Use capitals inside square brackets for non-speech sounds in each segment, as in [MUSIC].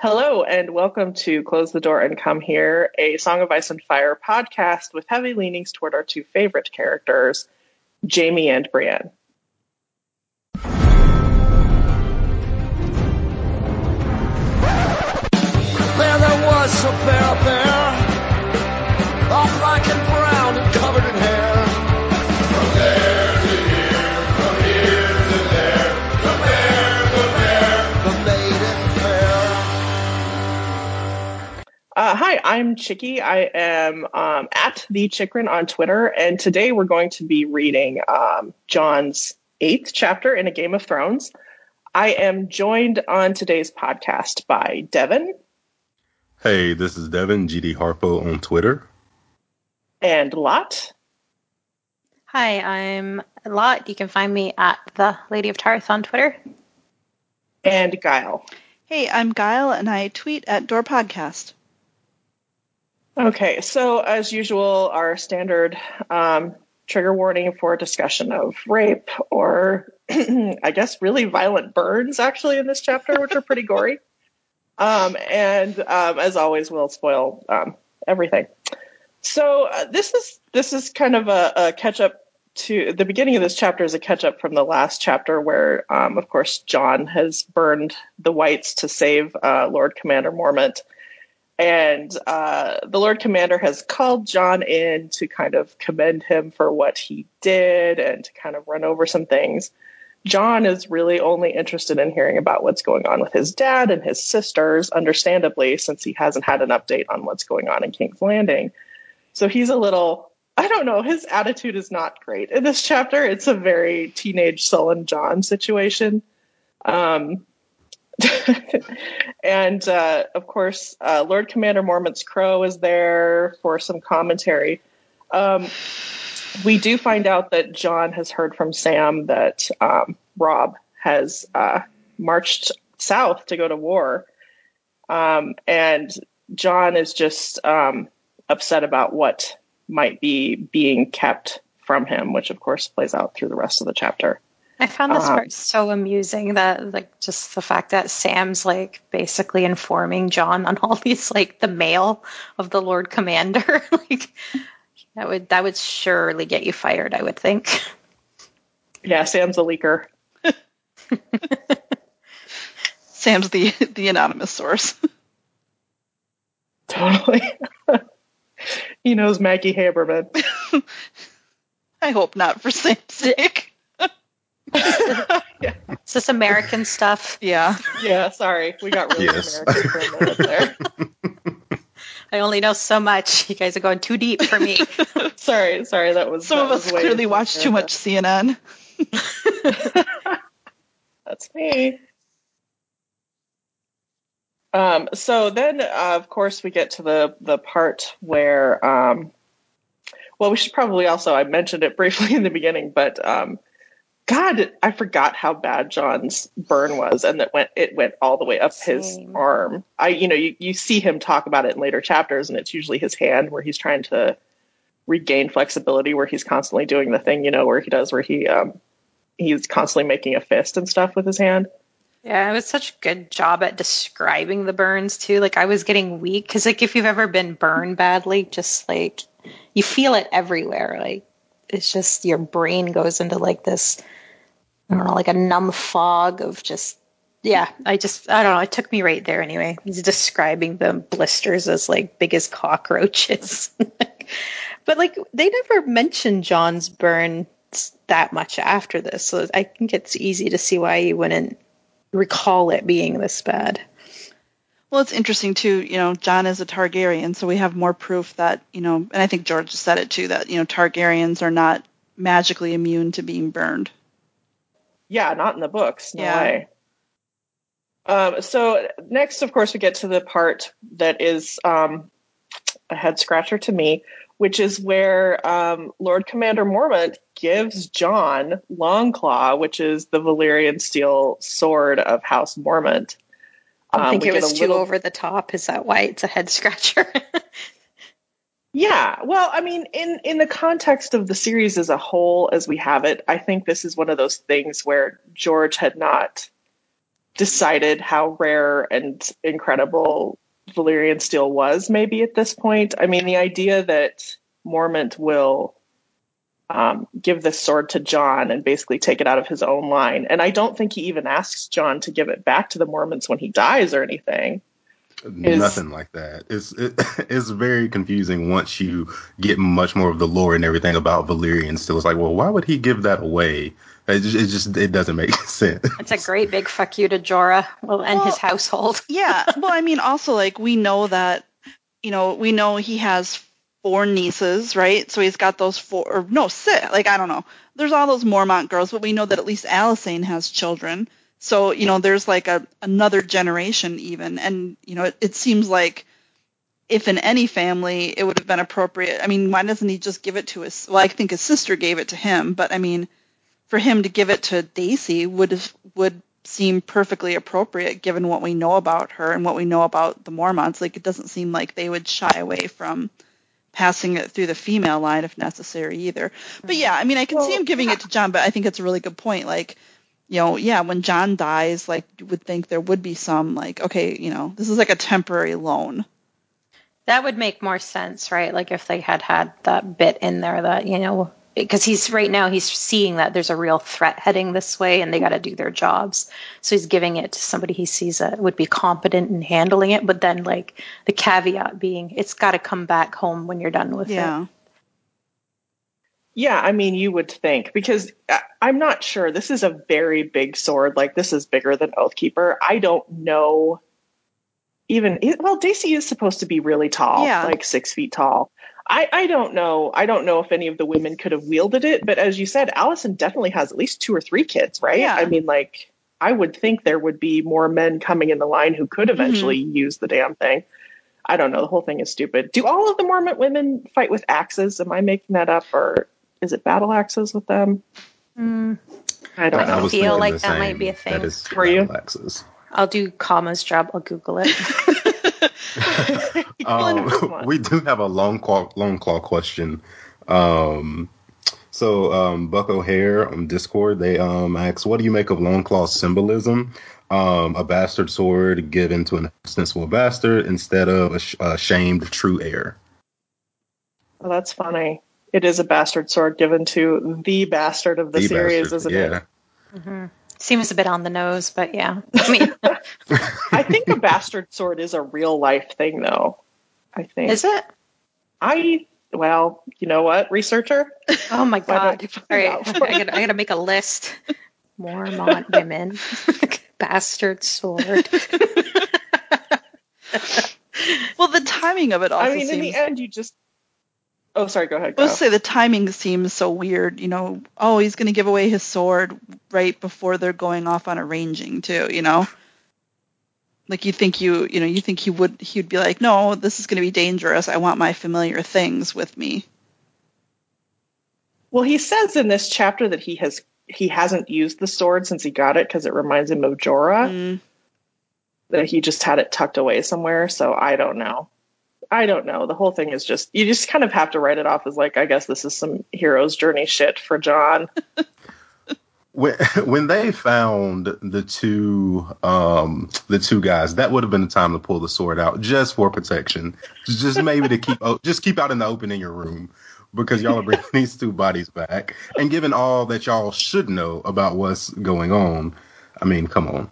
Hello, and welcome to Close the Door and Come Here, a Song of Ice and Fire podcast with heavy leanings toward our two favorite characters, Jaime and Brienne. There, there was a bear Uh, hi, I'm Chicky. I am um, at the Chikrin on Twitter, and today we're going to be reading um, Jon's eighth chapter in A Game of Thrones. I am joined on today's podcast by Devin Hey, this is Devin, GD Harpo on Twitter. and Lot. Hi, I'm Lot. You can find me at the Lady of Tarth on Twitter. and Guile. Hey, I'm Guile, and I tweet at Door Podcast. Okay, so as usual, our standard um, trigger warning for discussion of rape or, [CLEARS THROAT] I guess, really violent burns actually in this chapter, which are pretty gory. [LAUGHS] Um, and um, as always, we'll spoil um, everything. So uh, this is this is kind of a, a catch up to the beginning of this chapter is a catch up from the last chapter where, um, of course, Jon has burned the whites to save uh, Lord Commander Mormont and uh, the Lord Commander has called Jon in to kind of commend him for what he did and to kind of run over some things. Jon is really only interested in hearing about what's going on with his dad and his sisters, understandably, since he hasn't had an update on what's going on in King's Landing. So he's a little, I don't know, his attitude is not great in this chapter. It's a very teenage sullen Jon situation. Um, [LAUGHS] and uh, of course, uh, Lord Commander Mormont's Crow is there for some commentary. Um, we do find out that Jon has heard from Sam that um, Robb has uh, marched south to go to war. Um, and Jon is just um, upset about what might be being kept from him, which of course plays out through the rest of the chapter. I found this Um, part so amusing that, like, just the fact that Sam's like basically informing Jon on all [LAUGHS] these, like, the mail of the Lord Commander. [LAUGHS] like, that would that would surely get you fired. I would think. Yeah, Sam's a leaker. [LAUGHS] Sam's the the anonymous source. Totally. he knows Maggie Haberman. I hope not for Sam's sake. Is this American stuff? Yeah. Yeah, sorry. We got really Yes. American for a minute there. [LAUGHS] I only know so much. You guys are going too deep for me. [LAUGHS] sorry, sorry. That was Some that of was us way clearly watch too much CNN. [LAUGHS] That's me. Um, so then, uh, of course, we get to the the part where, um, well, we should probably also I mentioned it briefly in the beginning, but um, God, I forgot how bad Jon's burn was, and that went it went all the way up his arm. I, you know, you you see him talk about it in later chapters, and it's usually his hand where he's trying to regain flexibility, where he's constantly doing the thing, you know, where he does where he um, he's constantly making a fist and stuff with his hand. Yeah, it was such a good job at describing the burns too. Like I was getting weak because like if you've ever been burned badly, just like you feel it everywhere. Like it's just your brain goes into like this, I don't know, like a numb fog of just yeah. I just I don't know. It took me right there anyway. He's describing the blisters as like big as cockroaches. [LAUGHS] but like they never mentioned Jon's burn that much after this, so I think it's easy to see why he wouldn't recall it being this bad. Well, it's interesting too. You know, John is a Targaryen, so we have more proof that you know, and I think George said it too that you know Targaryens are not magically immune to being burned. Yeah, not in the books. No Yeah. way. Um, so next, of course, we get to the part that is um, a head scratcher to me, which is where um, Lord Commander Mormont gives Jon Longclaw, which is the Valyrian steel sword of House Mormont. I Um, think it was too little- over the top. Is that why it's a head scratcher? [LAUGHS] Yeah, well, I mean, in in the context of the series as a whole, as we have it, I think this is one of those things where George had not decided how rare and incredible Valyrian steel was. Maybe at this point, I mean, the idea that Mormont will um, give this sword to Jon and basically take it out of his own line, and I don't think he even asks Jon to give it back to the Mormonts when he dies or anything. Is- Nothing like that. It's it, [LAUGHS] it's very confusing once you get much more of the lore and everything about Valyrian steel. It's like, well, why would he give that away? It just it, just, it doesn't make [LAUGHS] sense. It's a great big fuck you to Jorah well, and Well- his household. [LAUGHS] Yeah. Well, I mean, also like we know that, you know, we know he has four nieces, right? So he's got those four, or no, six. Like I don't know. There's all those Mormont girls, but we know that at least Alysanne has children. So you know, there's like a another generation even, and you know, it, it seems like if in any family it would have been appropriate. I mean, why doesn't he just give it to his? Well, I think his sister gave it to him, but I mean, for him to give it to Daisy would have, would seem perfectly appropriate given what we know about her and what we know about the Mormonts. Like it doesn't seem like they would shy away from passing it through the female line if necessary either. But hmm. yeah, I mean I can see him giving it to Jon, but I think it's a really good point. Like, you know, yeah, when Jon dies, like you would think there would be some like, okay, you know, this is like a temporary loan. That would make more sense, right? Like if they had had that bit in there that, you know, because he's right now he's seeing that there's a real threat heading this way and they got to do their jobs. So he's giving it to somebody he sees that would be competent in handling it, but then like the caveat being it's got to come back home when you're done with Yeah. it. Yeah, I mean, you would think because I'm not sure. This is a very big sword. Like this is bigger than Oathkeeper. I don't know. Even well, Daisy is supposed to be really tall, Yeah. like six feet tall. I, I don't know. I don't know if any of the women could have wielded it, but as you said, Alysanne definitely has at least two or three kids, right? Yeah. I mean, like I would think there would be more men coming in the line who could eventually Mm-hmm. use the damn thing. I don't know. The whole thing is stupid. Do all of the Mormont women fight with axes? Am I making that up, or is it battle axes with them? Mm, I don't I know. was feel like the that might be a thing. That is Were you? battle axes. I'll do comma's job. I'll Google it. [LAUGHS] Um, [LAUGHS] we do have a long claw, long claw question. Um, so um, Buck O'Hare on Discord they um asks, "What do you make of long claw symbolism? Um, a bastard sword given to an ostensible bastard instead of a, sh- a shamed true heir." Well, that's funny. It is a bastard sword given to the bastard of the, The series, bastard, isn't yeah. it? Seems a bit on the nose, but yeah. [LAUGHS] I mean, [LAUGHS] I think a bastard sword is a real life thing, though. I think. is it? I well, you know what, researcher? Oh my [LAUGHS] god! All right. I gotta, I gotta make a list. Mormont women, bastard sword. Well, the timing of it also I mean, in the end, you just. Oh, sorry. Go ahead. I Go. was say the timing seems so weird. You know, oh, he's going to give away his sword right before they're going off on a ranging too. You know, like you think you, you know, you think he would, he'd be like, no, this is going to be dangerous. I want my familiar things with me. Well, he says in this chapter that he has he hasn't used the sword since he got it because it reminds him of Jorah. Mm, That he just had it tucked away somewhere. So I don't know. I don't know. The whole thing is just you just kind of have to write it off as like I guess this is some hero's journey shit for Jon. [LAUGHS] When when they found the two um the two guys, that would have been the time to pull the sword out just for protection, just maybe to keep o- just keep out in the open in your room because y'all are bringing [LAUGHS] these two bodies back. And given all that y'all should know about what's going on, I mean, come on.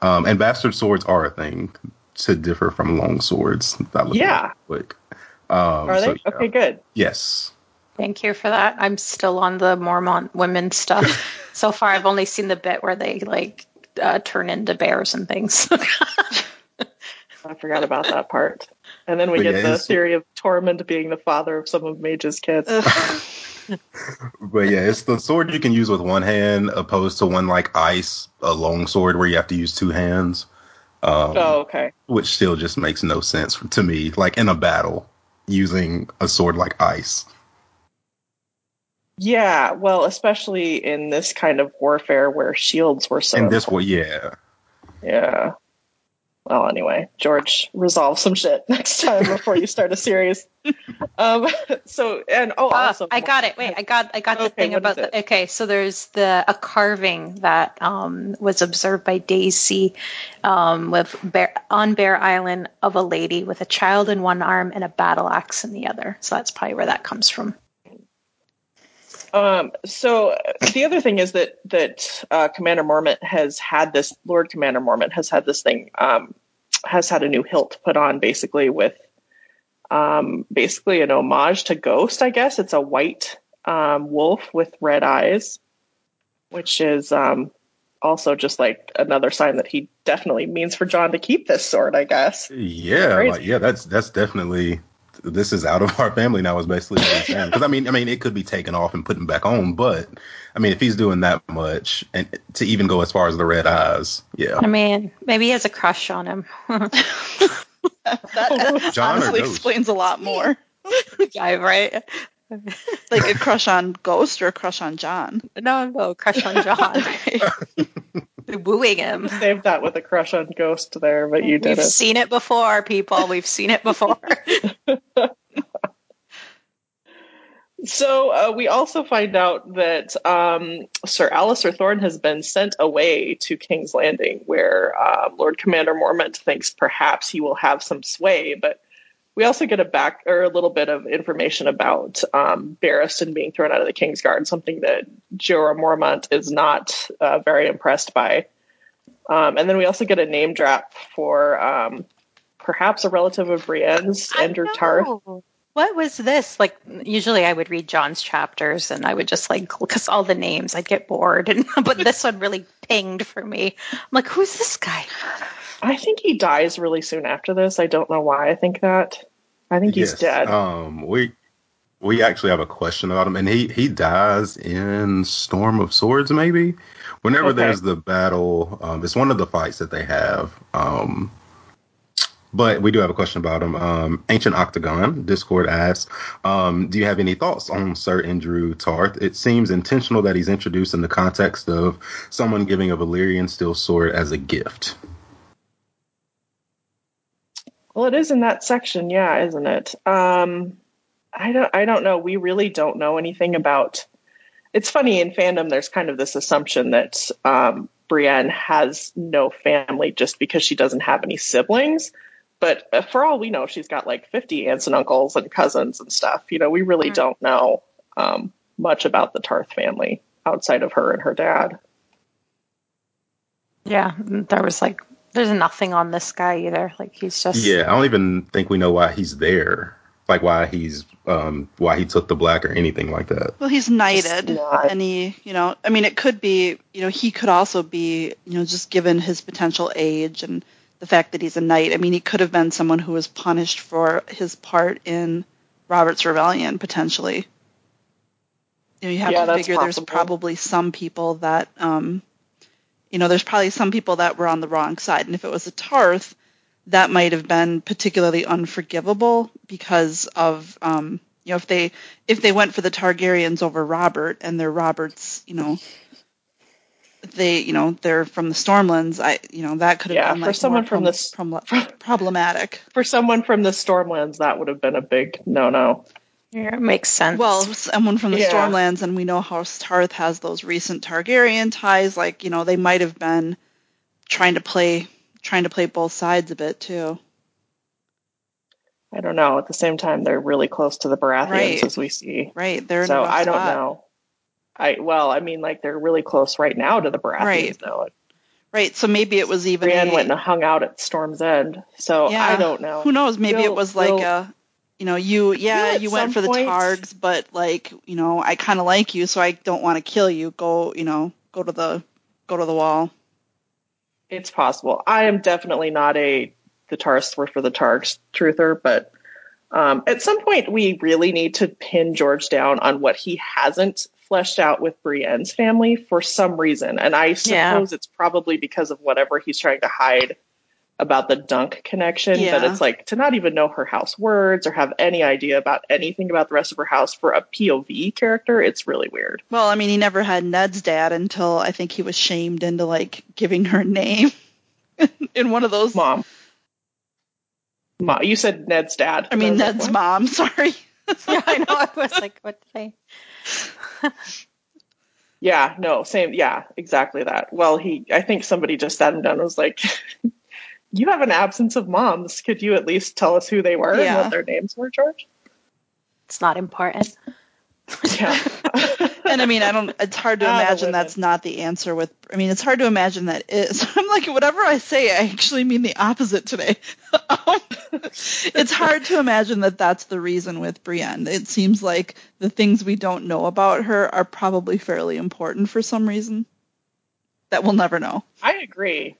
Um, and bastard swords are a thing to differ from long swords. I looked Yeah. up quick. Um, Are so, they yeah. okay? Good. Yes. Thank you for that. I'm still on the Mormont women stuff. [LAUGHS] so far, I've only seen the bit where they like uh, turn into bears and things. [LAUGHS] I forgot about that part. And then we But get yeah, the theory of Tormund being the father of some of Maege's kids. [LAUGHS] But yeah, it's the sword you can use with one hand, opposed to one like ice, a long sword where you have to use two hands. Um, oh, okay. which still just makes no sense to me. Like in a battle, using a sword like ice. Yeah, well, especially in this kind of warfare where shields were so and this important. yeah, Yeah. Well, anyway, George, resolve some shit [LAUGHS] next time before you start a series. Um, so and oh, also I got it. Wait, I got I got the thing about the okay. So there's the a carving that um, was observed by Daisy um, with Bear, on Bear Island of a lady with a child in one arm and a battle axe in the other. So that's probably where that comes from. Um, so uh, the other thing is that that uh, Commander Mormont has had this Lord Commander Mormont has had this thing um, has had a new hilt put on basically with um, basically an homage to Ghost. I guess it's a white um, wolf with red eyes, which is um, also just like another sign that he definitely means for Jon to keep this sword. I guess. Yeah, like yeah, that's that's definitely this is out of our family now. Is basically what he's saying. Because I mean, I mean, it could be taken off and put back on, but I mean, if he's doing that much, and to even go as far as the red eyes, yeah, I mean, maybe he has a crush on him. That Jon honestly explains a lot more. Guy, right? Like a crush on Ghost or a crush on Jon. No, no, crush on Jon. [LAUGHS] Wooing him. Saved that with a crush on Ghost there, but you did We've it. seen it before, people. We've seen it before. [LAUGHS] So uh, we also find out that um, Sir Alliser Thorne has been sent away to King's Landing, where uh, Lord Commander Mormont thinks perhaps he will have some sway. But we also get a back or a little bit of information about um, Barristan being thrown out of the King's Guard, something that Jorah Mormont is not uh, very impressed by. Um, and then we also get a name drop for um, perhaps a relative of Brienne's, Andrew Tarth. Know. What was this? Like, usually I would read Jon's chapters and I would just like, because all the names, I'd get bored. And [LAUGHS] but this one really pinged for me. I'm like, who's this guy? I think he dies really soon after this. I don't know why I think that. I think he's Yes. dead. Um, we we actually have a question about him, and he he dies in Storm of Swords, maybe. Whenever Okay. there's the battle, um, it's one of the fights that they have. Um, but we do have a question about him. Um, Ancient Octagon Discord asks, um, "Do you have any thoughts on Sir Andrew Tarth? It seems intentional that he's introduced in the context of someone giving a Valyrian steel sword as a gift." Well, it is in that section, yeah, isn't it? Um, I don't. I don't know. We really don't know anything about. It's funny in fandom. There's kind of this assumption that um, Brienne has no family just because she doesn't have any siblings. But uh, for all we know, she's got like 50 aunts and uncles and cousins and stuff. You know, we really Hmm. don't know um, much about the Tarth family outside of her and her dad. Yeah, there was like, there's nothing on this guy either. Like, he's just. Yeah, I don't even think we know why he's there. Like why he's um why he took the black or anything like that. Well, he's knighted, not. and he, you know, I mean, it could be, you know, he could also be, you know, just given his potential age and the fact that he's a knight. I mean, he could have been someone who was punished for his part in Robert's rebellion, potentially. You know, you have Yeah, to figure there's probably some people that, um, you know, there's probably some people that were on the wrong side, and if it was a Tarth, that might have been particularly unforgivable because of um, you know if they if they went for the Targaryens over Robert and they're Robert's you know they you know they're from the Stormlands I you know that could have Yeah, been for like someone from prom- this- prom- problematic. For someone from the Stormlands, that would have been a big no-no. Yeah, it makes sense. Well, someone from the Yeah. Stormlands, and we know how Tarth has those recent Targaryen ties. Like you know they might have been trying to play trying to play both sides a bit too. I don't know. At the same time, they're really close to the Baratheons, Right. as we see. Right? They're in a so rough I don't know. I well, I mean, like they're really close right now to the Baratheons, Right. though. Right. So maybe it was even Brienne a, went and hung out at Storm's End, so Yeah. I don't know. Who knows? Maybe it We'll- was like we'll- a, you know, you yeah, you went for the point- Targs, but like, you know, I kind of like you, so I don't want to kill you. Go, you know, go to the go to the wall. It's possible. I am definitely not a the Tarths were for the Targs truther, but um, at some point we really need to pin George down on what he hasn't fleshed out with Brienne's family for some reason, and I suppose it's probably because of whatever he's trying to hide about the Dunk connection. But it's like to not even know her house words or have any idea about anything about the rest of her house for a POV character. It's really weird. Well, I mean, he never had Ned's dad until I think he was shamed into like giving her name. [LAUGHS] in one of those. Mom. Mom. You said Ned's dad. I mean, was Ned's what? mom. [LAUGHS] Sorry. yeah, I know. I was like, what did I? [LAUGHS] Yeah, no, same. Yeah, exactly that. Well, he, I think somebody just sat him down and was like, [LAUGHS] you have an absence of moms. Could you at least tell us who they were and what their names were, George? It's not important. Yeah. [LAUGHS] [LAUGHS] And I mean, I don't. It's hard to imagine that's not the answer. With I mean, it's hard to imagine that is. [LAUGHS] I'm like, whatever I say, I actually mean the opposite today. [LAUGHS] it's hard to imagine that that's the reason with Brienne. It seems like the things we don't know about her are probably fairly important for some reason that we'll never know. I agree.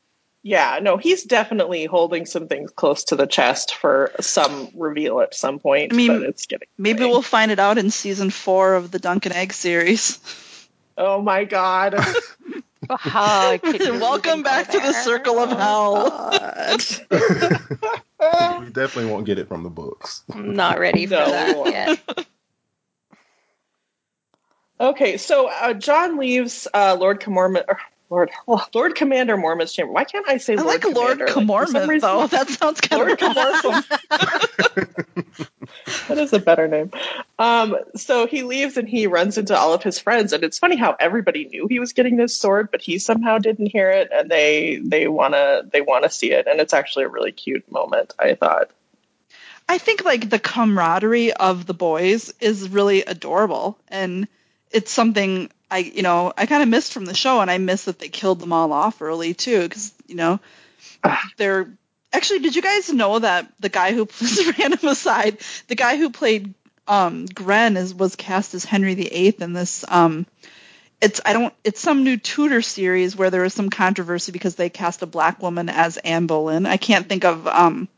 Yeah, no, he's definitely holding some things close to the chest for some reveal at some point. I mean, but it's getting Maybe late. we'll find it out in season four of the Dunk and Egg series. Oh my god. [LAUGHS] Oh, could Welcome back to the circle of hell. [LAUGHS] we definitely won't get it from the books. I'm not ready for No, that yet. Okay, so uh, Jon leaves uh, Lord Comormont. Or Lord, oh, Lord Commander Mormont's chamber. Why can't I say I Lord like Lord Commander? Like, for some reason- though. [LAUGHS] That sounds kind of Lord of. [LAUGHS] [LAUGHS] That is a better name. Um, so he leaves and he runs into all of his friends, and it's funny how everybody knew he was getting this sword, but he somehow didn't hear it, and they they wanna they wanna see it, and it's actually a really cute moment. I thought. I think like the camaraderie of the boys is really adorable and it's something I you know I kind of missed from the show and I miss that they killed them all off early too cuz you know they're actually did you guys know that the guy who [LAUGHS] random aside the guy who played um Grenn is was cast as Henry VIII in this um it's I don't it's some new Tudor series where there was some controversy because they cast a black woman as Anne Boleyn. I can't think of um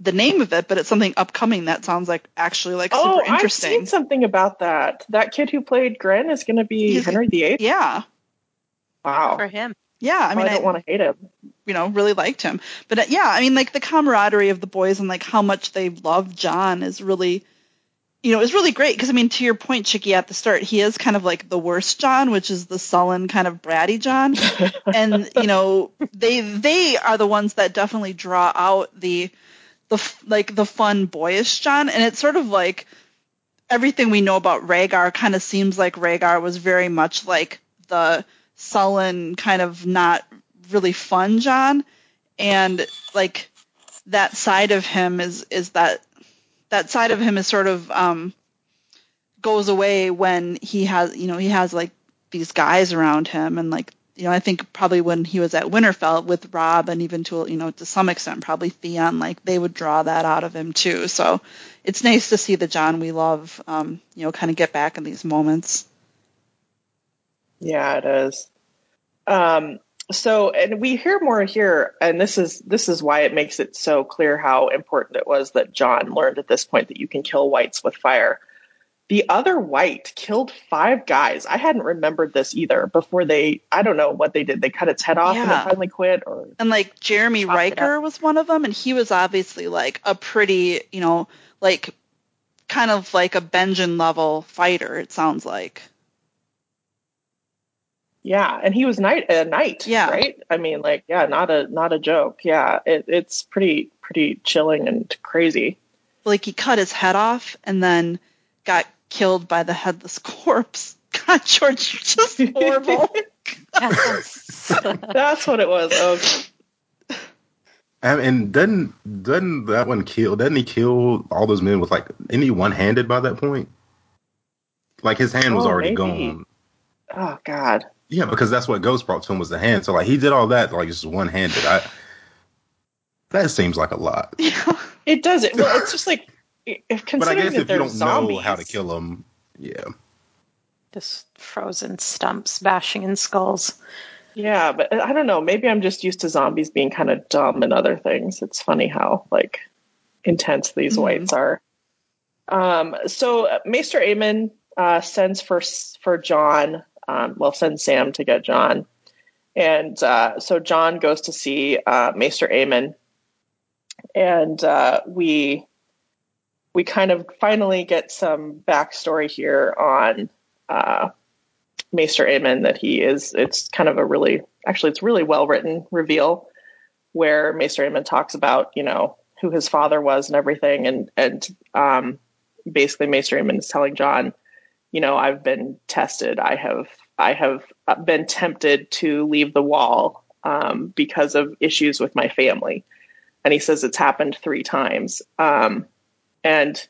the name of it, but it's something upcoming that sounds like actually like super oh, I've interesting. seen something about that. That kid who played Grenn is going to be He's- Henry VIII. Yeah. Wow. For him. Yeah, I mean I, mean, don't want to hate him. you know, really liked him. But uh, yeah, I mean, like the camaraderie of the boys and like how much they love Jon is really, you know, is really great. Because I mean, to your point, Chicky, at the start, he is kind of like the worst Jon, which is the sullen kind of bratty Jon. [LAUGHS] and you know, they they are the ones that definitely draw out the the like the fun boyish Jon, and it's sort of like everything we know about Rhaegar kind of seems like Rhaegar was very much like the sullen kind of not really fun Jon and like that side of him is is that that side of him is sort of um goes away when he has you know he has like these guys around him and like you know I think probably when he was at Winterfell with Robb and even to you know to some extent probably Theon like they would draw that out of him too so it's nice to see the Jon we love um you know kind of get back in these moments Yeah, it is. Um, so, and we hear more here, and this is this is why it makes it so clear how important it was that Jon learned at this point that you can kill whites with fire. The other white killed five guys. I hadn't remembered this either before they. I don't know what they did. They cut its head off and Yeah. it finally quit, or And like Jaremy Rykker was one of them, and he was obviously like a pretty, you know, like kind of like a Benjen level fighter. It sounds like. yeah. And he was night a knight, Yeah. right? I mean, like, yeah, not a not a joke. Yeah, it, it's pretty pretty chilling and crazy. Like he cut his head off and then got killed by the headless corpse. [LAUGHS] God, George, you're just horrible. [LAUGHS] [LAUGHS] That's what it was. Oh, And, and doesn't doesn't that one kill? Doesn't he kill all those men with like? Isn't he one handed by that point? Like his hand was Oh, already maybe. gone. oh God. Yeah, because that's what Ghost brought to him was the hand. So like he did all that like just one handed. I that seems like a lot. yeah. It does it. Well, it's just like if But I guess that if they're you don't zombies, know how to kill them, yeah. Just frozen stumps bashing in skulls. Yeah, but I don't know. Maybe I'm just used to zombies being kind of dumb and other things. It's funny how like intense these Mhm. whites are. Um, so uh, Maester Aemon uh, sends for for Jon. Um, well, sends Sam to get Jon, and uh, so Jon goes to see uh, Maester Aemon, and uh, we we kind of finally get some backstory here on uh, Maester Aemon that he is. It's kind of a really, actually, it's really well written reveal where Maester Aemon talks about, you know, who his father was and everything. And, and, um, basically Maester Aemon is telling Jon, you know, I've been tested. I have, I have been tempted to leave the wall, um, because of issues with my family. And he says it's happened three times. Um, and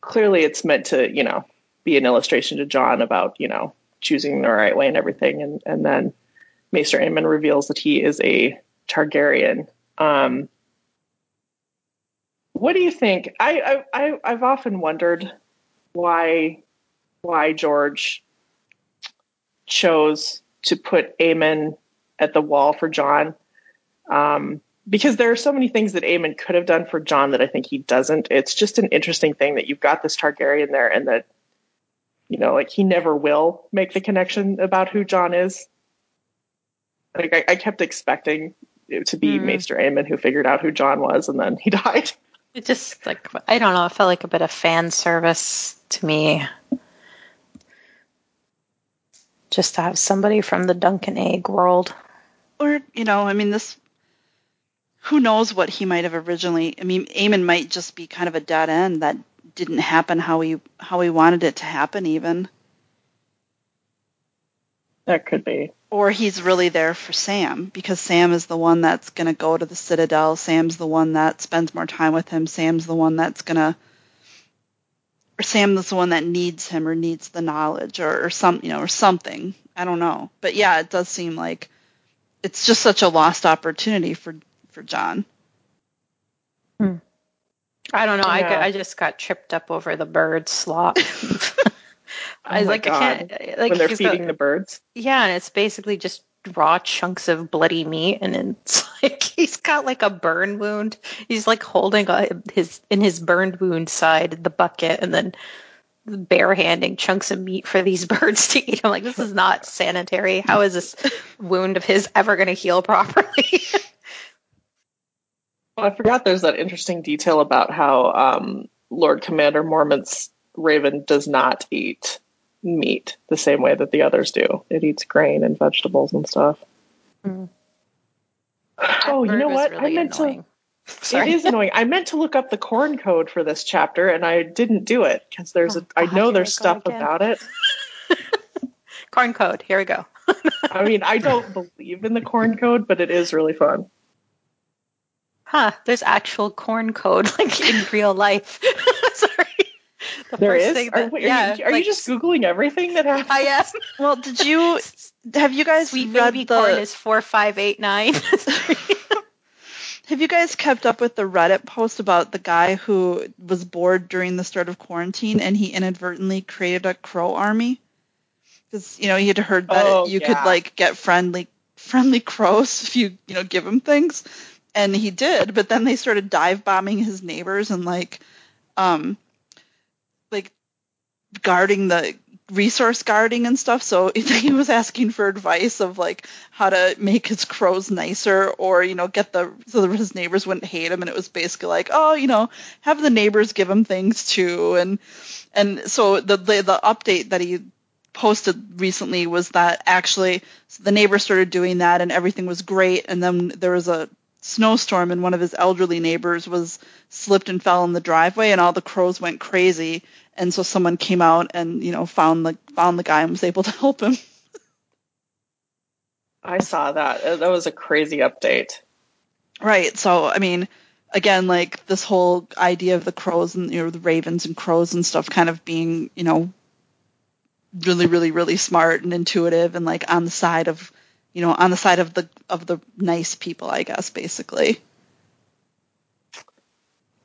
clearly it's meant to, you know, be an illustration to Jon about, you know, choosing the right way and everything. And, and then Maester Aemon reveals that he is a Targaryen. Um, what do you think? I, I, I I've often wondered why why George chose to put Aemon at the wall for Jon. Um, because there are so many things that Aemon could have done for Jon that I think he doesn't. It's just an interesting thing that you've got this Targaryen there and that, you know, like he never will make the connection about who Jon is. Like I, I kept expecting it to be Hmm. Maester Aemon who figured out who Jon was and then he [LAUGHS] died. It just like I don't know. It felt like a bit of fan service to me. Just to have somebody from the Dunk and Egg world. Or, you know, I mean, this. Who knows what he might have originally? I mean, Aemon might just be kind of a dead end that didn't happen how he how he wanted it to happen, even. That could be. Or he's really there for Sam because Sam is the one that's going to go to the Citadel. Sam's the one that spends more time with him. Sam's the one that's going to. Or Sam is the one that needs him or needs the knowledge or, or some, you know, or something. I don't know. But yeah, it does seem like it's just such a lost opportunity for for Jon. Hmm. I don't know. I, Yeah. I just got tripped up over the bird slop. [LAUGHS] [LAUGHS] Oh I was my like, I can't. Like when they're he's got- feeding the birds. Yeah, and it's basically just raw chunks of bloody meat, and it's [LAUGHS] like he's got like a burn wound. He's like holding a, his in his burned wound side the bucket, and then barehanding chunks of meat for these birds to eat. I'm like, this is not sanitary. How is this wound of his ever going to heal properly? Well, I forgot there's that interesting detail about how um, Lord Commander Mormont's raven does not eat meat the same way that the others do. It eats grain and vegetables and stuff. Hmm. Oh, you know what? Really I meant annoying. to. [LAUGHS] Sorry. It is annoying. I meant to look up the corn code for this chapter, and I didn't do it because there's. Oh, I know there's stuff about it. [LAUGHS] [LAUGHS] Corn code. Here we go. I mean, I don't believe in the corn code, but it is really fun. Huh? There's actual corn code [LAUGHS] like in real life. [LAUGHS] Sorry. The There first is. thing Are, that- are yeah, you, are like, you just googling everything that happens? [LAUGHS] I am. Well, did you have you guys Sweet read baby the corn is four five eight nine. Have you guys kept up with the Reddit post about the guy who was bored during the start of quarantine and he inadvertently created a crow army? Because you know he had heard that Oh, you yeah. could like get friendly friendly crows if you you know give them things, and he did. But then they started dive bombing his neighbors and like um like guarding the resource guarding and stuff. So [LAUGHS] he was asking for advice of like how to make his crows nicer or you know get the so that his neighbors wouldn't hate him. And it was basically like oh you know have the neighbors give him things too. And and so the the, the update that he posted recently was that actually the neighbors started doing that and everything was great. And then there was a snowstorm and one of his elderly neighbors was slipped and fell in the driveway and all the crows went crazy and so someone came out and you know found the found the guy and was able to help him [LAUGHS] I saw that. That was a crazy update. right so i mean again like this whole idea of the crows and you know the ravens and crows and stuff kind of being you know really really really smart and intuitive and like on the side of you know on the side of the of the nice people i guess basically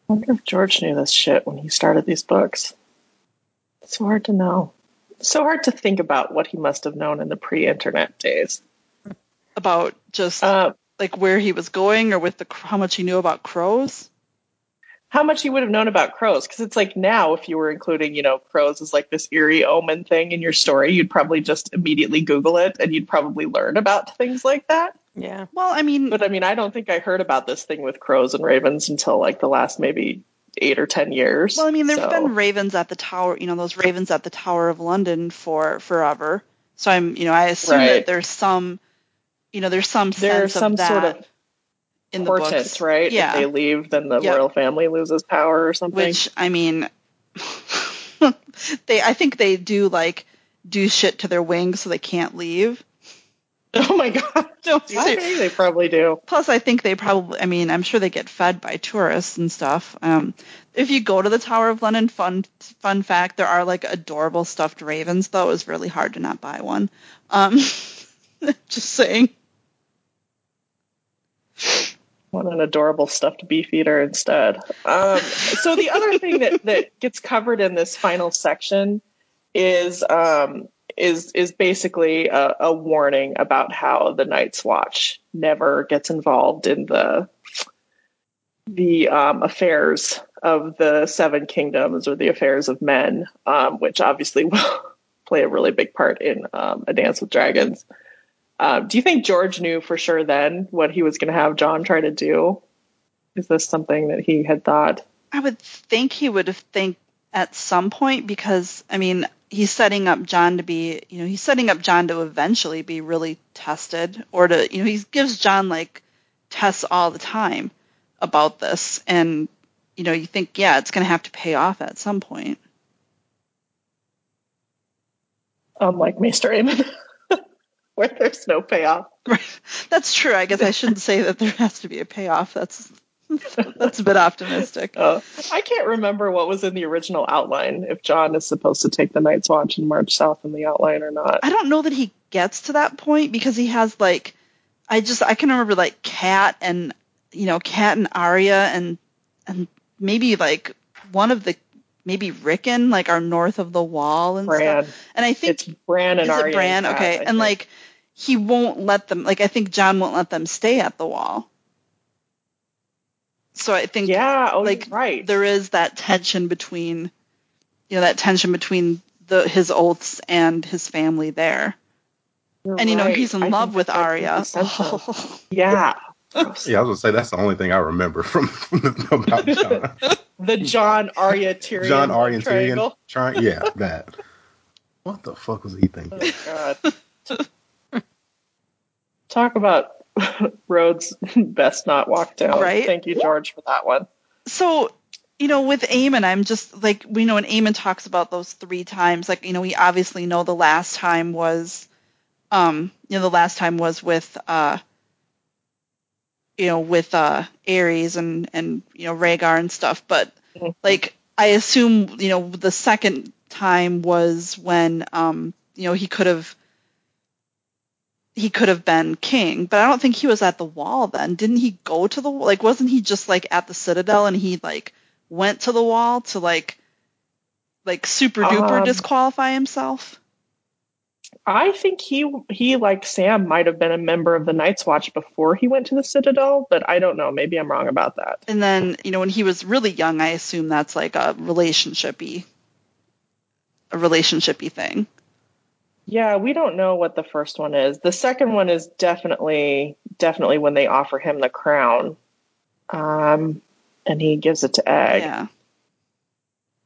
I wonder if George knew this shit when he started these books. It's so hard to know. So hard to think about what he must have known in the pre-internet days. about just Uh, like where he was going or with the how much he knew about crows how much he would have known about crows? Because it's like now, if you were including, you know, crows as like this eerie omen thing in your story, you'd probably just immediately Google it, and you'd probably learn about things like that. yeah. well i mean But I mean, I don't think I heard about this thing with crows and ravens until like the last maybe eight or ten years. Well, I mean, there've So- been ravens at the tower, you know, those ravens at the Tower of London for forever. So I'm, you know, I assume Right. that there's some, you know, there's some There's sense some of that. sort of in the portent, books, right? Yeah, If they leave, then the Yep. royal family loses power or something. which I mean, [LAUGHS] they I think they do like do shit to their wings so they can't leave. [LAUGHS] oh my god. [LAUGHS] No, they probably do. Plus, I think they probably, I mean, I'm sure they get fed by tourists and stuff. Um, if you go to the Tower of London, fun fun fact, there are like adorable stuffed ravens, though. It was really hard to not buy one. Um, just saying. Want an adorable stuffed beef eater instead. Um, so the other thing that, [LAUGHS] that gets covered in this final section is um, is is basically a, a warning about how the Night's Watch never gets involved in the the um, affairs of the Seven Kingdoms or the affairs of men, um, which obviously [LAUGHS] will play a really big part in um, A Dance with Dragons. Um, do you think George knew for sure then what he was going to have Jon try to do? Is this something that he had thought? I would think he would have think at some point because I mean he's setting up Jon to be you know he's setting up Jon to eventually be really tested or to you know he gives Jon like tests all the time about this and you know you think yeah it's going to have to pay off at some point. Unlike Maester [LAUGHS] Aemon, where there's no payoff. Right. [LAUGHS] That's true. I guess I shouldn't say that there has to be a payoff. That's that's a bit optimistic. Uh, I can't remember what was in the original outline, if Jon is supposed to take the Night's Watch and march south in the outline or not. I don't know that he gets to that point because he has like I just I can remember like Cat and you know Cat and Arya and and maybe like one of the maybe Rickon like are north of the wall and Bran. stuff. And I think It's Bran and is Arya. it Bran? Cat, okay, I and think. like he won't let them like I think Jon won't let them stay at the wall. So I think yeah, oh, like right. there is that tension between you know that tension between the his oaths and his family there. You're And you know right. he's in I love with that that Arya. makes sense [LAUGHS] now. Yeah. Yeah, I was gonna say that's the only thing I remember from, [LAUGHS] from about Jon. [LAUGHS] The Jon Arya Tyrion Jon Arya and Tyrion triangle. Yeah, that. What the fuck was he thinking? Oh, God. Talk about [LAUGHS] roads best not walk down. Right? Thank you, George, for that one. so you know with Aemon, I'm just like we know when Aemon talks about those three times, like you know we obviously know the last time was, um, you know the last time was with uh, you know with uh Aerys and and you know Rhaegar and stuff, but Mhm. like I assume you know the second time was when um you know he could have he could have been king, but I don't think he was at the wall then. Didn't he go to the like wasn't he just like at the citadel and he like went to the wall to like like super duper Um, disqualify himself? I think he he like Sam might have been a member of the Night's Watch before he went to the Citadel, but I don't know. Maybe I'm wrong about that. And then, you know, when he was really young, I assume that's like a relationshipy a relationshipy thing. Yeah, we don't know what the first one is. The second one is definitely definitely when they offer him the crown, um, and he gives it to Egg. Yeah.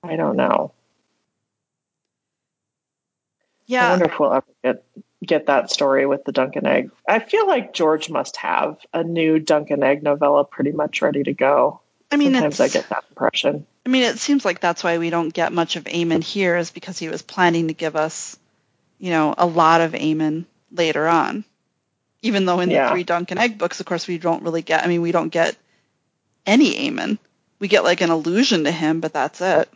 I don't know. I wonder if we'll ever get get that story with the Dunk and Egg. I feel like George must have a new Dunk and Egg novella pretty much ready to go. I mean, Sometimes I get that impression. I mean, it seems like that's why we don't get much of Aemon here is because he was planning to give us, you know, a lot of Aemon later on. Even though in Yeah. the three Dunk and Egg books, of course, we don't really get, I mean, we don't get any Aemon. We get like an allusion to him, but that's it.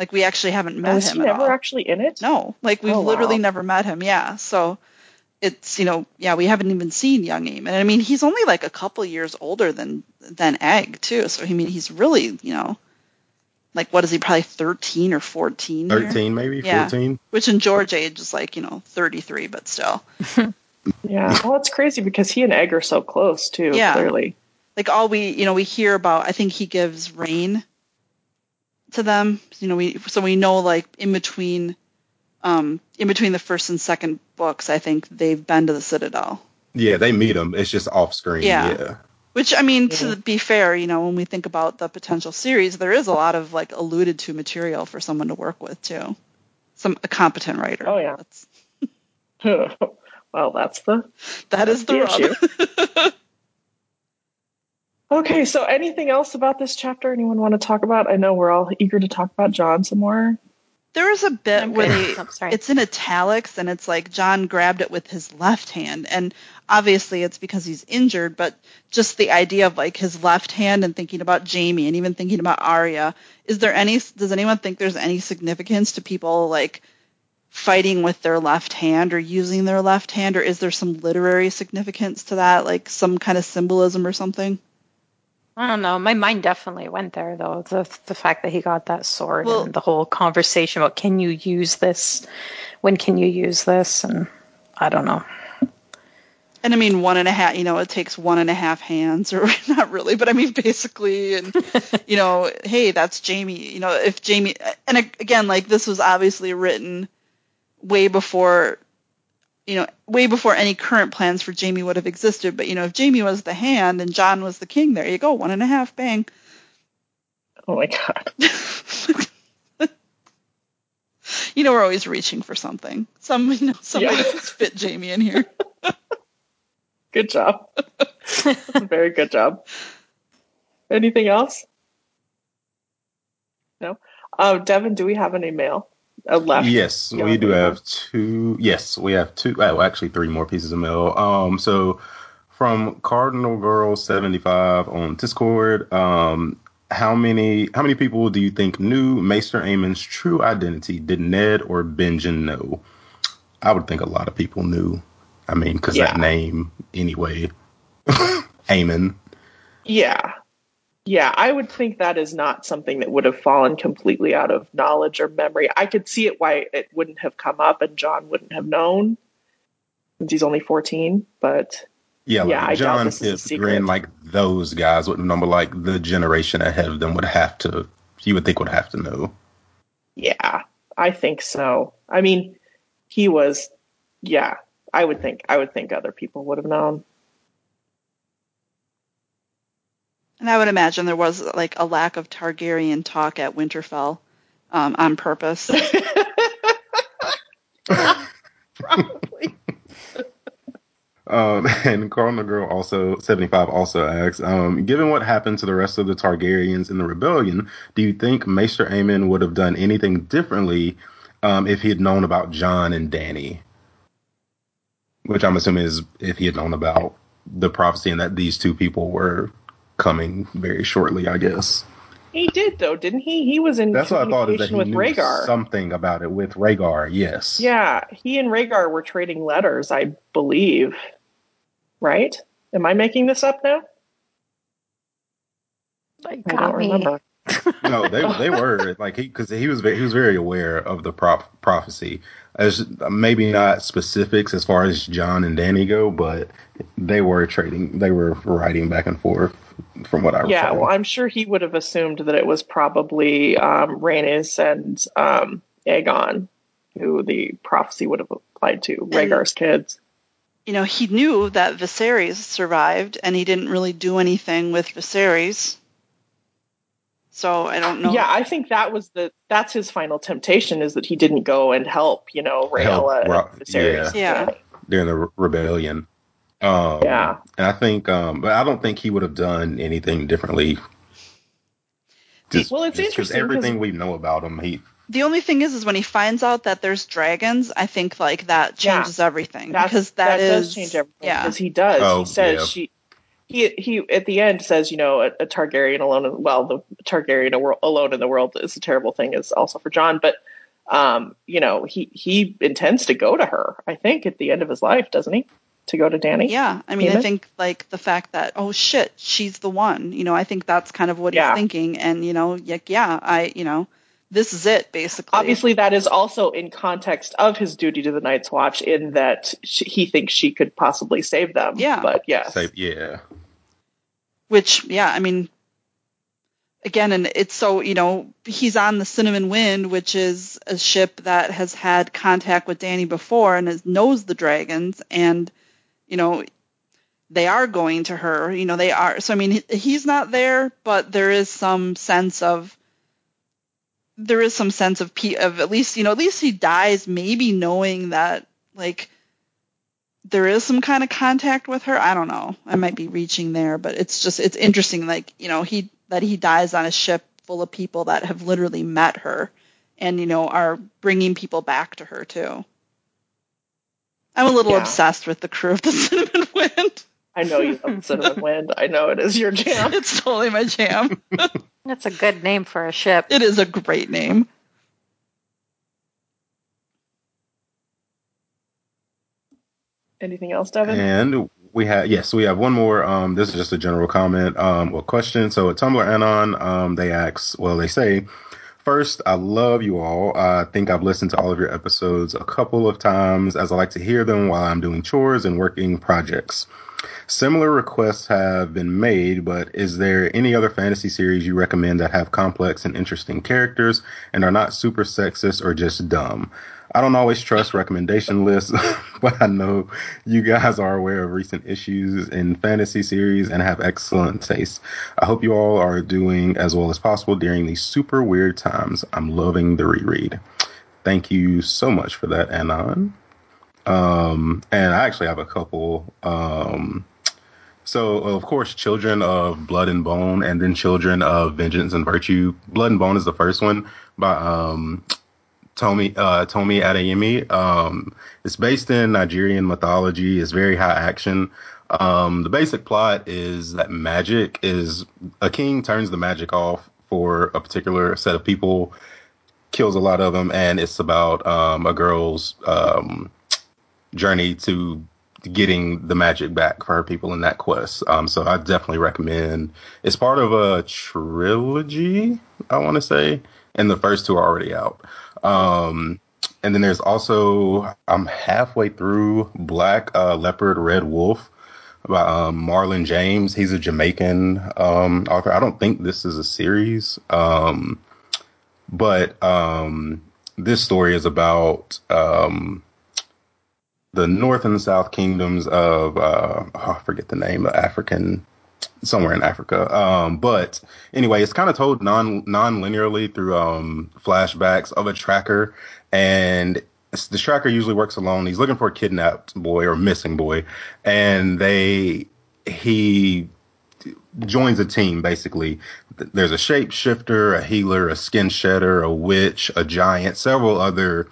Like we actually haven't met Was him he at never all. actually in it? No, like we've Oh, literally wow. never met him. Yeah. So it's, you know, yeah, we haven't even seen young Aemon. I mean, he's only like a couple years older than, than Egg too. So, I mean, he's really, you know, like what is he probably 13 or 14 here? Thirteen, maybe Yeah. fourteen. Which in George age is like, you know, 33, but still. [LAUGHS] Yeah. Well, it's crazy because he and Egg are so close too. Yeah. Clearly. Like all we, you know, we hear about, I think he gives rain to them. You know, we, so we know like in between, um, in between the first and second books, I think they've been to the Citadel. Yeah, they meet them. It's just off screen. Yeah. Yeah. Which I mean, to Yeah. be fair, you know, when we think about the potential series, there is a lot of like alluded to material for someone to work with too. Some a competent writer. Oh, yeah. That's, [LAUGHS] [LAUGHS] well, that's the that is the, the rub. [LAUGHS] Okay, so anything else about this chapter anyone want to talk about? I know we're all eager to talk about Jon some more. There is a bit I'm where they [LAUGHS] Oh, sorry. it's in italics and it's like Jon grabbed it with his left hand and obviously it's because he's injured, but just the idea of like his left hand and thinking about Jaime and even thinking about Arya, is there any does anyone think there's any significance to people like fighting with their left hand or using their left hand or is there some literary significance to that like some kind of symbolism or something? I don't know. My mind definitely went there, though. The the fact that he got that sword Well- and the whole conversation about can you use this, when can you use this, and I don't know. And I mean, one and a half, you know, it takes one and a half hands, [LAUGHS] or not really, but I mean, basically, and, [LAUGHS] you know, hey, that's Jaime. You know, if Jaime, and again, like, this was obviously written way before, you know, way before any current plans for Jaime would have existed. But, you know, if Jaime was the hand and Jon was the king, there you go, one and a half, bang. Oh my god. [LAUGHS] You know, we're always reaching for something. Some, you know, some way Yeah. fit Jaime in here. [LAUGHS] [LAUGHS] Good job. Very good job. Anything else? No. Uh, Devin, do we have any mail? Uh, left. Yes, we do have two. Yes, we have two. Oh, actually, three more pieces of mail. Um, so from Cardinal Girl seventy five on Discord. Um, how many how many people do you think knew Maester Aemon's true identity? Did Ned or Benjen know? I would think a lot of people knew. I mean, because Yeah. that name anyway, [LAUGHS] Aemon. Yeah. Yeah, I would think that is not something that would have fallen completely out of knowledge or memory. I could see it why it wouldn't have come up and Jon wouldn't have known since he's only 14, but Yeah, Yeah, like I Jon is a Pitt, secret. Grenn, like those guys would but like the generation ahead of them would have to. You would think would have to know. yeah, I think so. I mean, he was yeah, I would think I would think other people would have known. And I would imagine there was like a lack of Targaryen talk at Winterfell um, on purpose. [LAUGHS] [LAUGHS] Probably. Um, and Cardinal Girl also seventy five also asks, um, given what happened to the rest of the Targaryens in the rebellion, do you think Maester Aemon would have done anything differently um, if he had known about Jon and Dany? Which I'm assuming is if he had known about the prophecy and that these two people were coming very shortly. I guess He did though, didn't he? He was in that's what I thought is that he with knew Rhaegar. something about it with Rhaegar. Yes. Yeah, he and Rhaegar were trading letters, I believe. Right? Am I making this up now? Like, I got don't me. remember. [LAUGHS] no, they they were like he because he was very, he was very aware of the prop, prophecy. As maybe not specifics as far as Jon and Dany go, but they were trading. They were writing back and forth from what I Yeah, well, I'm sure he would have assumed that it was probably um, Rhaenys and um, Aegon, who the prophecy would have applied to, Rhaegar's kids. you know, he knew that Viserys survived, and he didn't really do anything with Viserys. So I don't know. Yeah, I think that was the that's his final temptation is that he didn't go and help, you know, Help, Rhaella Ro- and Viserys. yeah. during the re- rebellion. Um, Yeah. and I think, um, but I don't think he would have done anything differently. Just, Well, it's just 'cause interesting 'cause- Everything we know about him, he The only thing is, is when he finds out that there's dragons, I think like that Yeah. changes everything That's, because that that is does change everything Yeah, because he does. Oh, he says yeah. she. He, he at the end says, you know, a, a Targaryen alone. In, well, the Targaryen a wor- alone in the world is a terrible thing. Is also for Jon, but um, you know, he he intends to go to her. I think at the end of his life, doesn't he? To go to Dany. yeah. I mean, I think like the fact that oh shit, she's the one. You know, I think that's kind of what Yeah. he's thinking, and you know, like yeah, I you know, this is it basically. Obviously, that is also in context of his duty to the Night's Watch, in that she, he thinks she could possibly save them. Yeah. but yes, say, yeah, which yeah i mean again and it's so you know he's on the cinnamon wind which is a ship that has had contact with dany before and is, knows the dragons and you know they are going to her you know they are so i mean he- he's not there but there is some sense of there is some sense of of at least you know at least he dies maybe knowing that like there is some kind of contact with her. I don't know. I might be reaching there, but it's just it's interesting. Like you know, he that he dies on a ship full of people that have literally met her, and you know are bringing people back to her too. I'm a little Yeah. obsessed with the crew of the [LAUGHS] Cinnamon Wind. I know you love Cinnamon [LAUGHS] Wind. I know it is your jam. It's totally my jam. [LAUGHS] That's a good name for a ship. it is a great name. Anything else, Devin? And we have yes, we have one more. Um, this is just a general comment um, or question. So at Tumblr Anon, um, they ask, well, they say, first, I love you all. I think I've listened to all of your episodes a couple of times, as I like to hear them while I'm doing chores and working projects. Similar requests have been made, but is there any other fantasy series you recommend that have complex and interesting characters and are not super sexist or just dumb? I don't always trust recommendation lists, [LAUGHS] but I know you guys are aware of recent issues in fantasy series and have excellent taste. I hope you all are doing as well as possible during these super weird times. I'm loving the reread. Thank you so much for that, Anon. Um, and I actually have a couple. Um, so of course, Children of Blood and Bone, and then Children of Vengeance and Virtue. Blood and Bone is the first one by um, Tomi uh, Tomi Adeyemi. Um, it's based in Nigerian mythology. It's very high action. Um, the basic plot is that magic is a king turns the magic off for a particular set of people, kills a lot of them, and it's about um, a girl's um, journey to getting the magic back for her people in that quest. Um, so I definitely recommend. It's part of a trilogy, I want to say, and the first two are already out. Um, and then there's also I'm halfway through Black uh, Leopard Red Wolf by um, Marlon James. He's a Jamaican um, author. I don't think this is a series, um, but um, this story is about um, the North and South kingdoms of uh, oh, I forget the name, of African somewhere in Africa. Um, but anyway, it's kind of told non non linearly through um, flashbacks of a tracker, and the tracker usually works alone. He's looking for a kidnapped boy or missing boy, and they he joins a team basically. There's a shapeshifter, a healer, a skin shedder, a witch, a giant, several other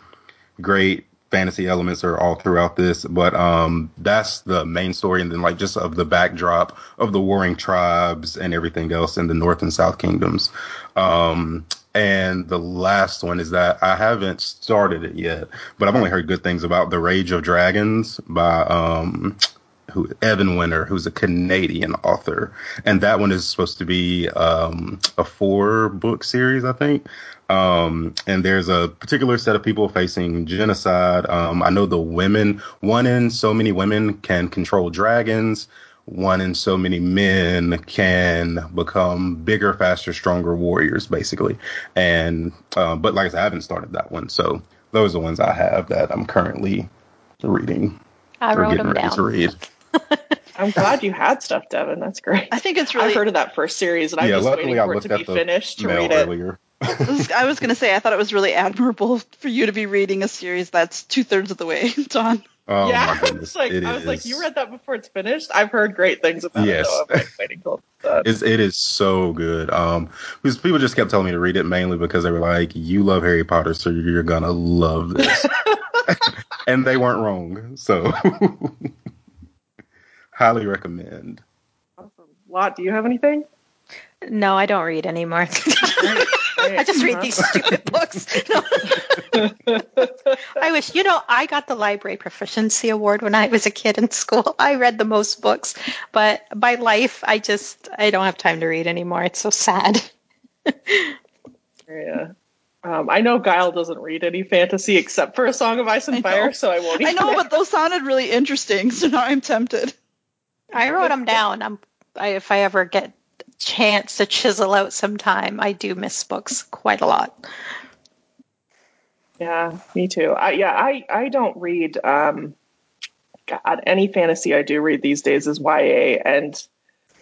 great fantasy elements are all throughout this, but um, that's the main story, and then like just of the backdrop of the warring tribes and everything else in the North and South kingdoms. Um, and the last one is that I haven't started it yet, but I've only heard good things about The Rage of Dragons by um, who Evan Winter, who's a Canadian author, and that one is supposed to be um, a four book series, I think. Um, and there's a particular set of people facing genocide. Um, I know the women, one in so many women can control dragons. One in so many men can become bigger, faster, stronger warriors, basically. And, uh, but like I said, I haven't started that one. So those are the ones I have that I'm currently reading I wrote them down. To read. [LAUGHS] I'm glad you had stuff, Devin. That's great. I think it's I really. heard of that first series, and I'm just luckily waiting I for it to be finished to read it. earlier. [LAUGHS] I was, I was going to say, I thought it was really admirable for you to be reading a series that's two thirds of the way [LAUGHS] done. Oh yeah, my I was like, it I was like, you read that before it's finished. I've heard great things about Yes. it. Though. I'm like waiting till it's. It's, it is so good. Um, because people just kept telling me to read it mainly because they were like, "You love Harry Potter, so you're gonna love this," [LAUGHS] and they weren't wrong. So, highly recommend. Awesome. Lot, do you have anything? No, I don't read anymore. [LAUGHS] I just read these stupid books. No. [LAUGHS] I wish, you know, I got the library proficiency award when I was a kid in school. I read the most books, but by life, I just, I don't have time to read anymore. It's so sad. Yeah. Um, I know Guile doesn't read any fantasy except for A Song of Ice and. Fire, so I won't. I know, [LAUGHS] but those sounded really interesting, so now I'm tempted. I wrote them down. I'm, I, if I ever get a chance to chisel out some time, I do miss books quite a lot. Yeah, me too. I, yeah, I, I don't read. Um, God, any fantasy I do read these days is YA, and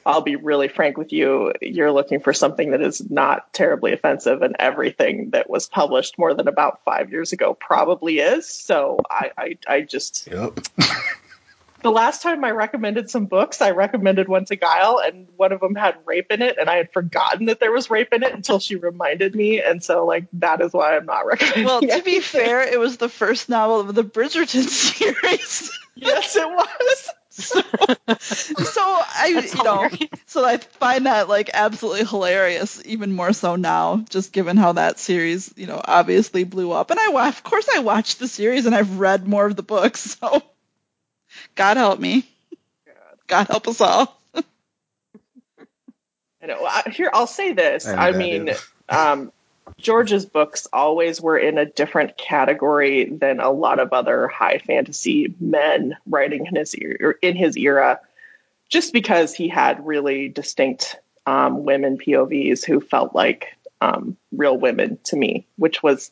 I'll be really frank with you. You're looking for something that is not terribly offensive, and everything that was published more than about five years ago probably is. So I, I, I just Yep. [LAUGHS] the last time I recommended some books, I recommended one to Guile, and one of them had rape in it, and I had forgotten that there was rape in it until she reminded me, and so like that is why I'm not [LAUGHS] recommending. Well, to be fair, it was the first novel of the Bridgerton [LAUGHS] series. yes, it was. [LAUGHS] so I, That's you know, hilarious. so I find that like absolutely hilarious, even more so now, just given how that series, you know, obviously blew up. And I, of course, I watched the series and I've read more of the books. So, God help me. God help us all. [LAUGHS] I know. Here, I'll say this. And I mean, um, George's books always were in a different category than a lot of other high fantasy men writing in his er- in his era, just because he had really distinct um, women POVs who felt like um, real women to me, which was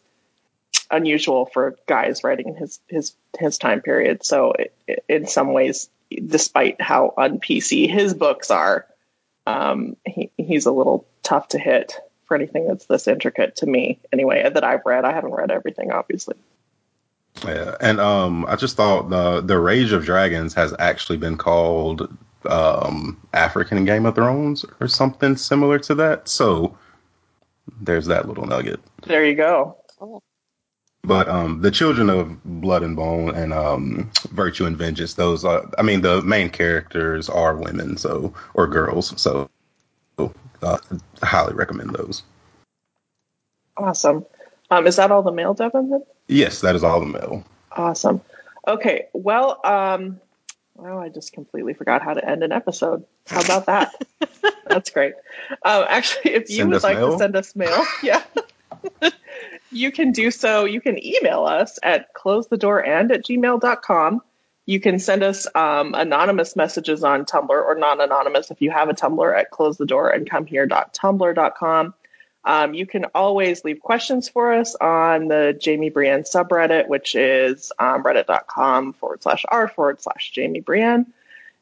unusual for guys writing in his his his time period. So, it, it- in some ways, despite how un PC his books are, um, he, he's a little tough to hit for anything that's this intricate to me anyway that I've read. I haven't read everything, obviously. Yeah, and um, I just thought the the Rage of Dragons has actually been called um African Game of Thrones or something similar to that. So there's that little nugget. There you go. But um, the Children of Blood and Bone and um, Virtue and Vengeance, those are, I mean, the main characters are women, so or girls, so uh, I highly recommend those. Awesome. Um, is that all the mail, Devin? then? Yes, that is all the mail. Awesome. Okay. Well, um, well, I just completely forgot how to end an episode. How about that? [LAUGHS] That's great. Um, actually, if you Send would like mail? to send us mail, [LAUGHS] yeah, you can do so. You can email us at close the door and at gmail.com. You can send us um, anonymous messages on Tumblr or non anonymous if you have a Tumblr at close the door and come here.tumblr.com. Um, you can always leave questions for us on the Jaime Brienne subreddit, which is um, reddit.com forward slash r forward slash Jaime Brienne.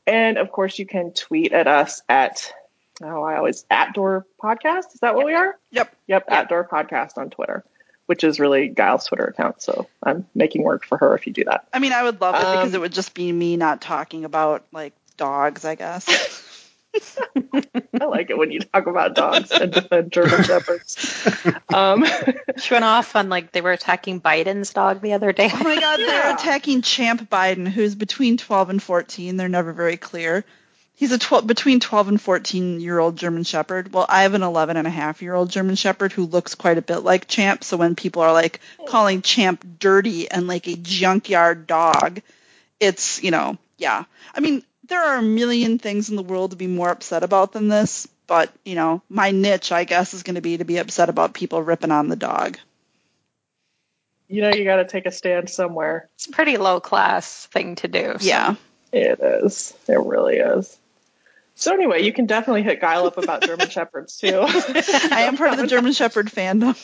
And of course, you can tweet at us at, oh, I always, at Door Podcast. Is that what we are? Yep. Yep, at Door Podcast on Twitter, which is really Giles' Twitter account. So I'm making work for her if you do that. I mean, I would love it because Um, it would just be me not talking about like dogs, I guess. [LAUGHS] I like it when you talk about dogs and defend German Shepherds. Um, [LAUGHS] She went off on like they were attacking Biden's dog the other day. Oh my God, they're [LAUGHS] attacking Champ Biden, who's between 12 and 14. They're never very clear. He's a 12, between 12 and 14 year old German Shepherd. Well, I have an 11 and a half year old German Shepherd who looks quite a bit like Champ. So when people are like calling Champ dirty and like a junkyard dog, it's, you know, yeah. I mean, there are a million things in the world to be more upset about than this. But, you know, my niche, I guess, is going to be to be upset about people ripping on the dog. you know, you got to take a stand somewhere. It's a pretty low class thing to do. so- Yeah. It is. It really is. So anyway, you can definitely hit Guile up about German [LAUGHS] Shepherds too. I am part of the German Shepherd fandom.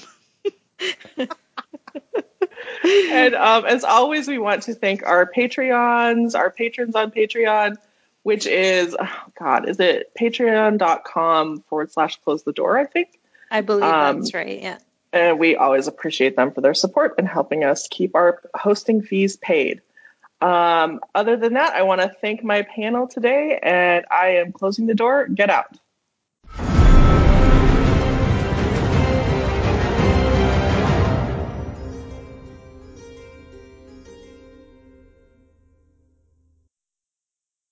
and um, as always, we want to thank our Patreons, our patrons on Patreon, which is, oh God, is it patreon.com forward slash close the door, I think? I believe Um, that's right. Yeah. And we always appreciate them for their support and helping us keep our hosting fees paid. Um, other than that, I want to thank my panel today, and I am closing the door. Get out.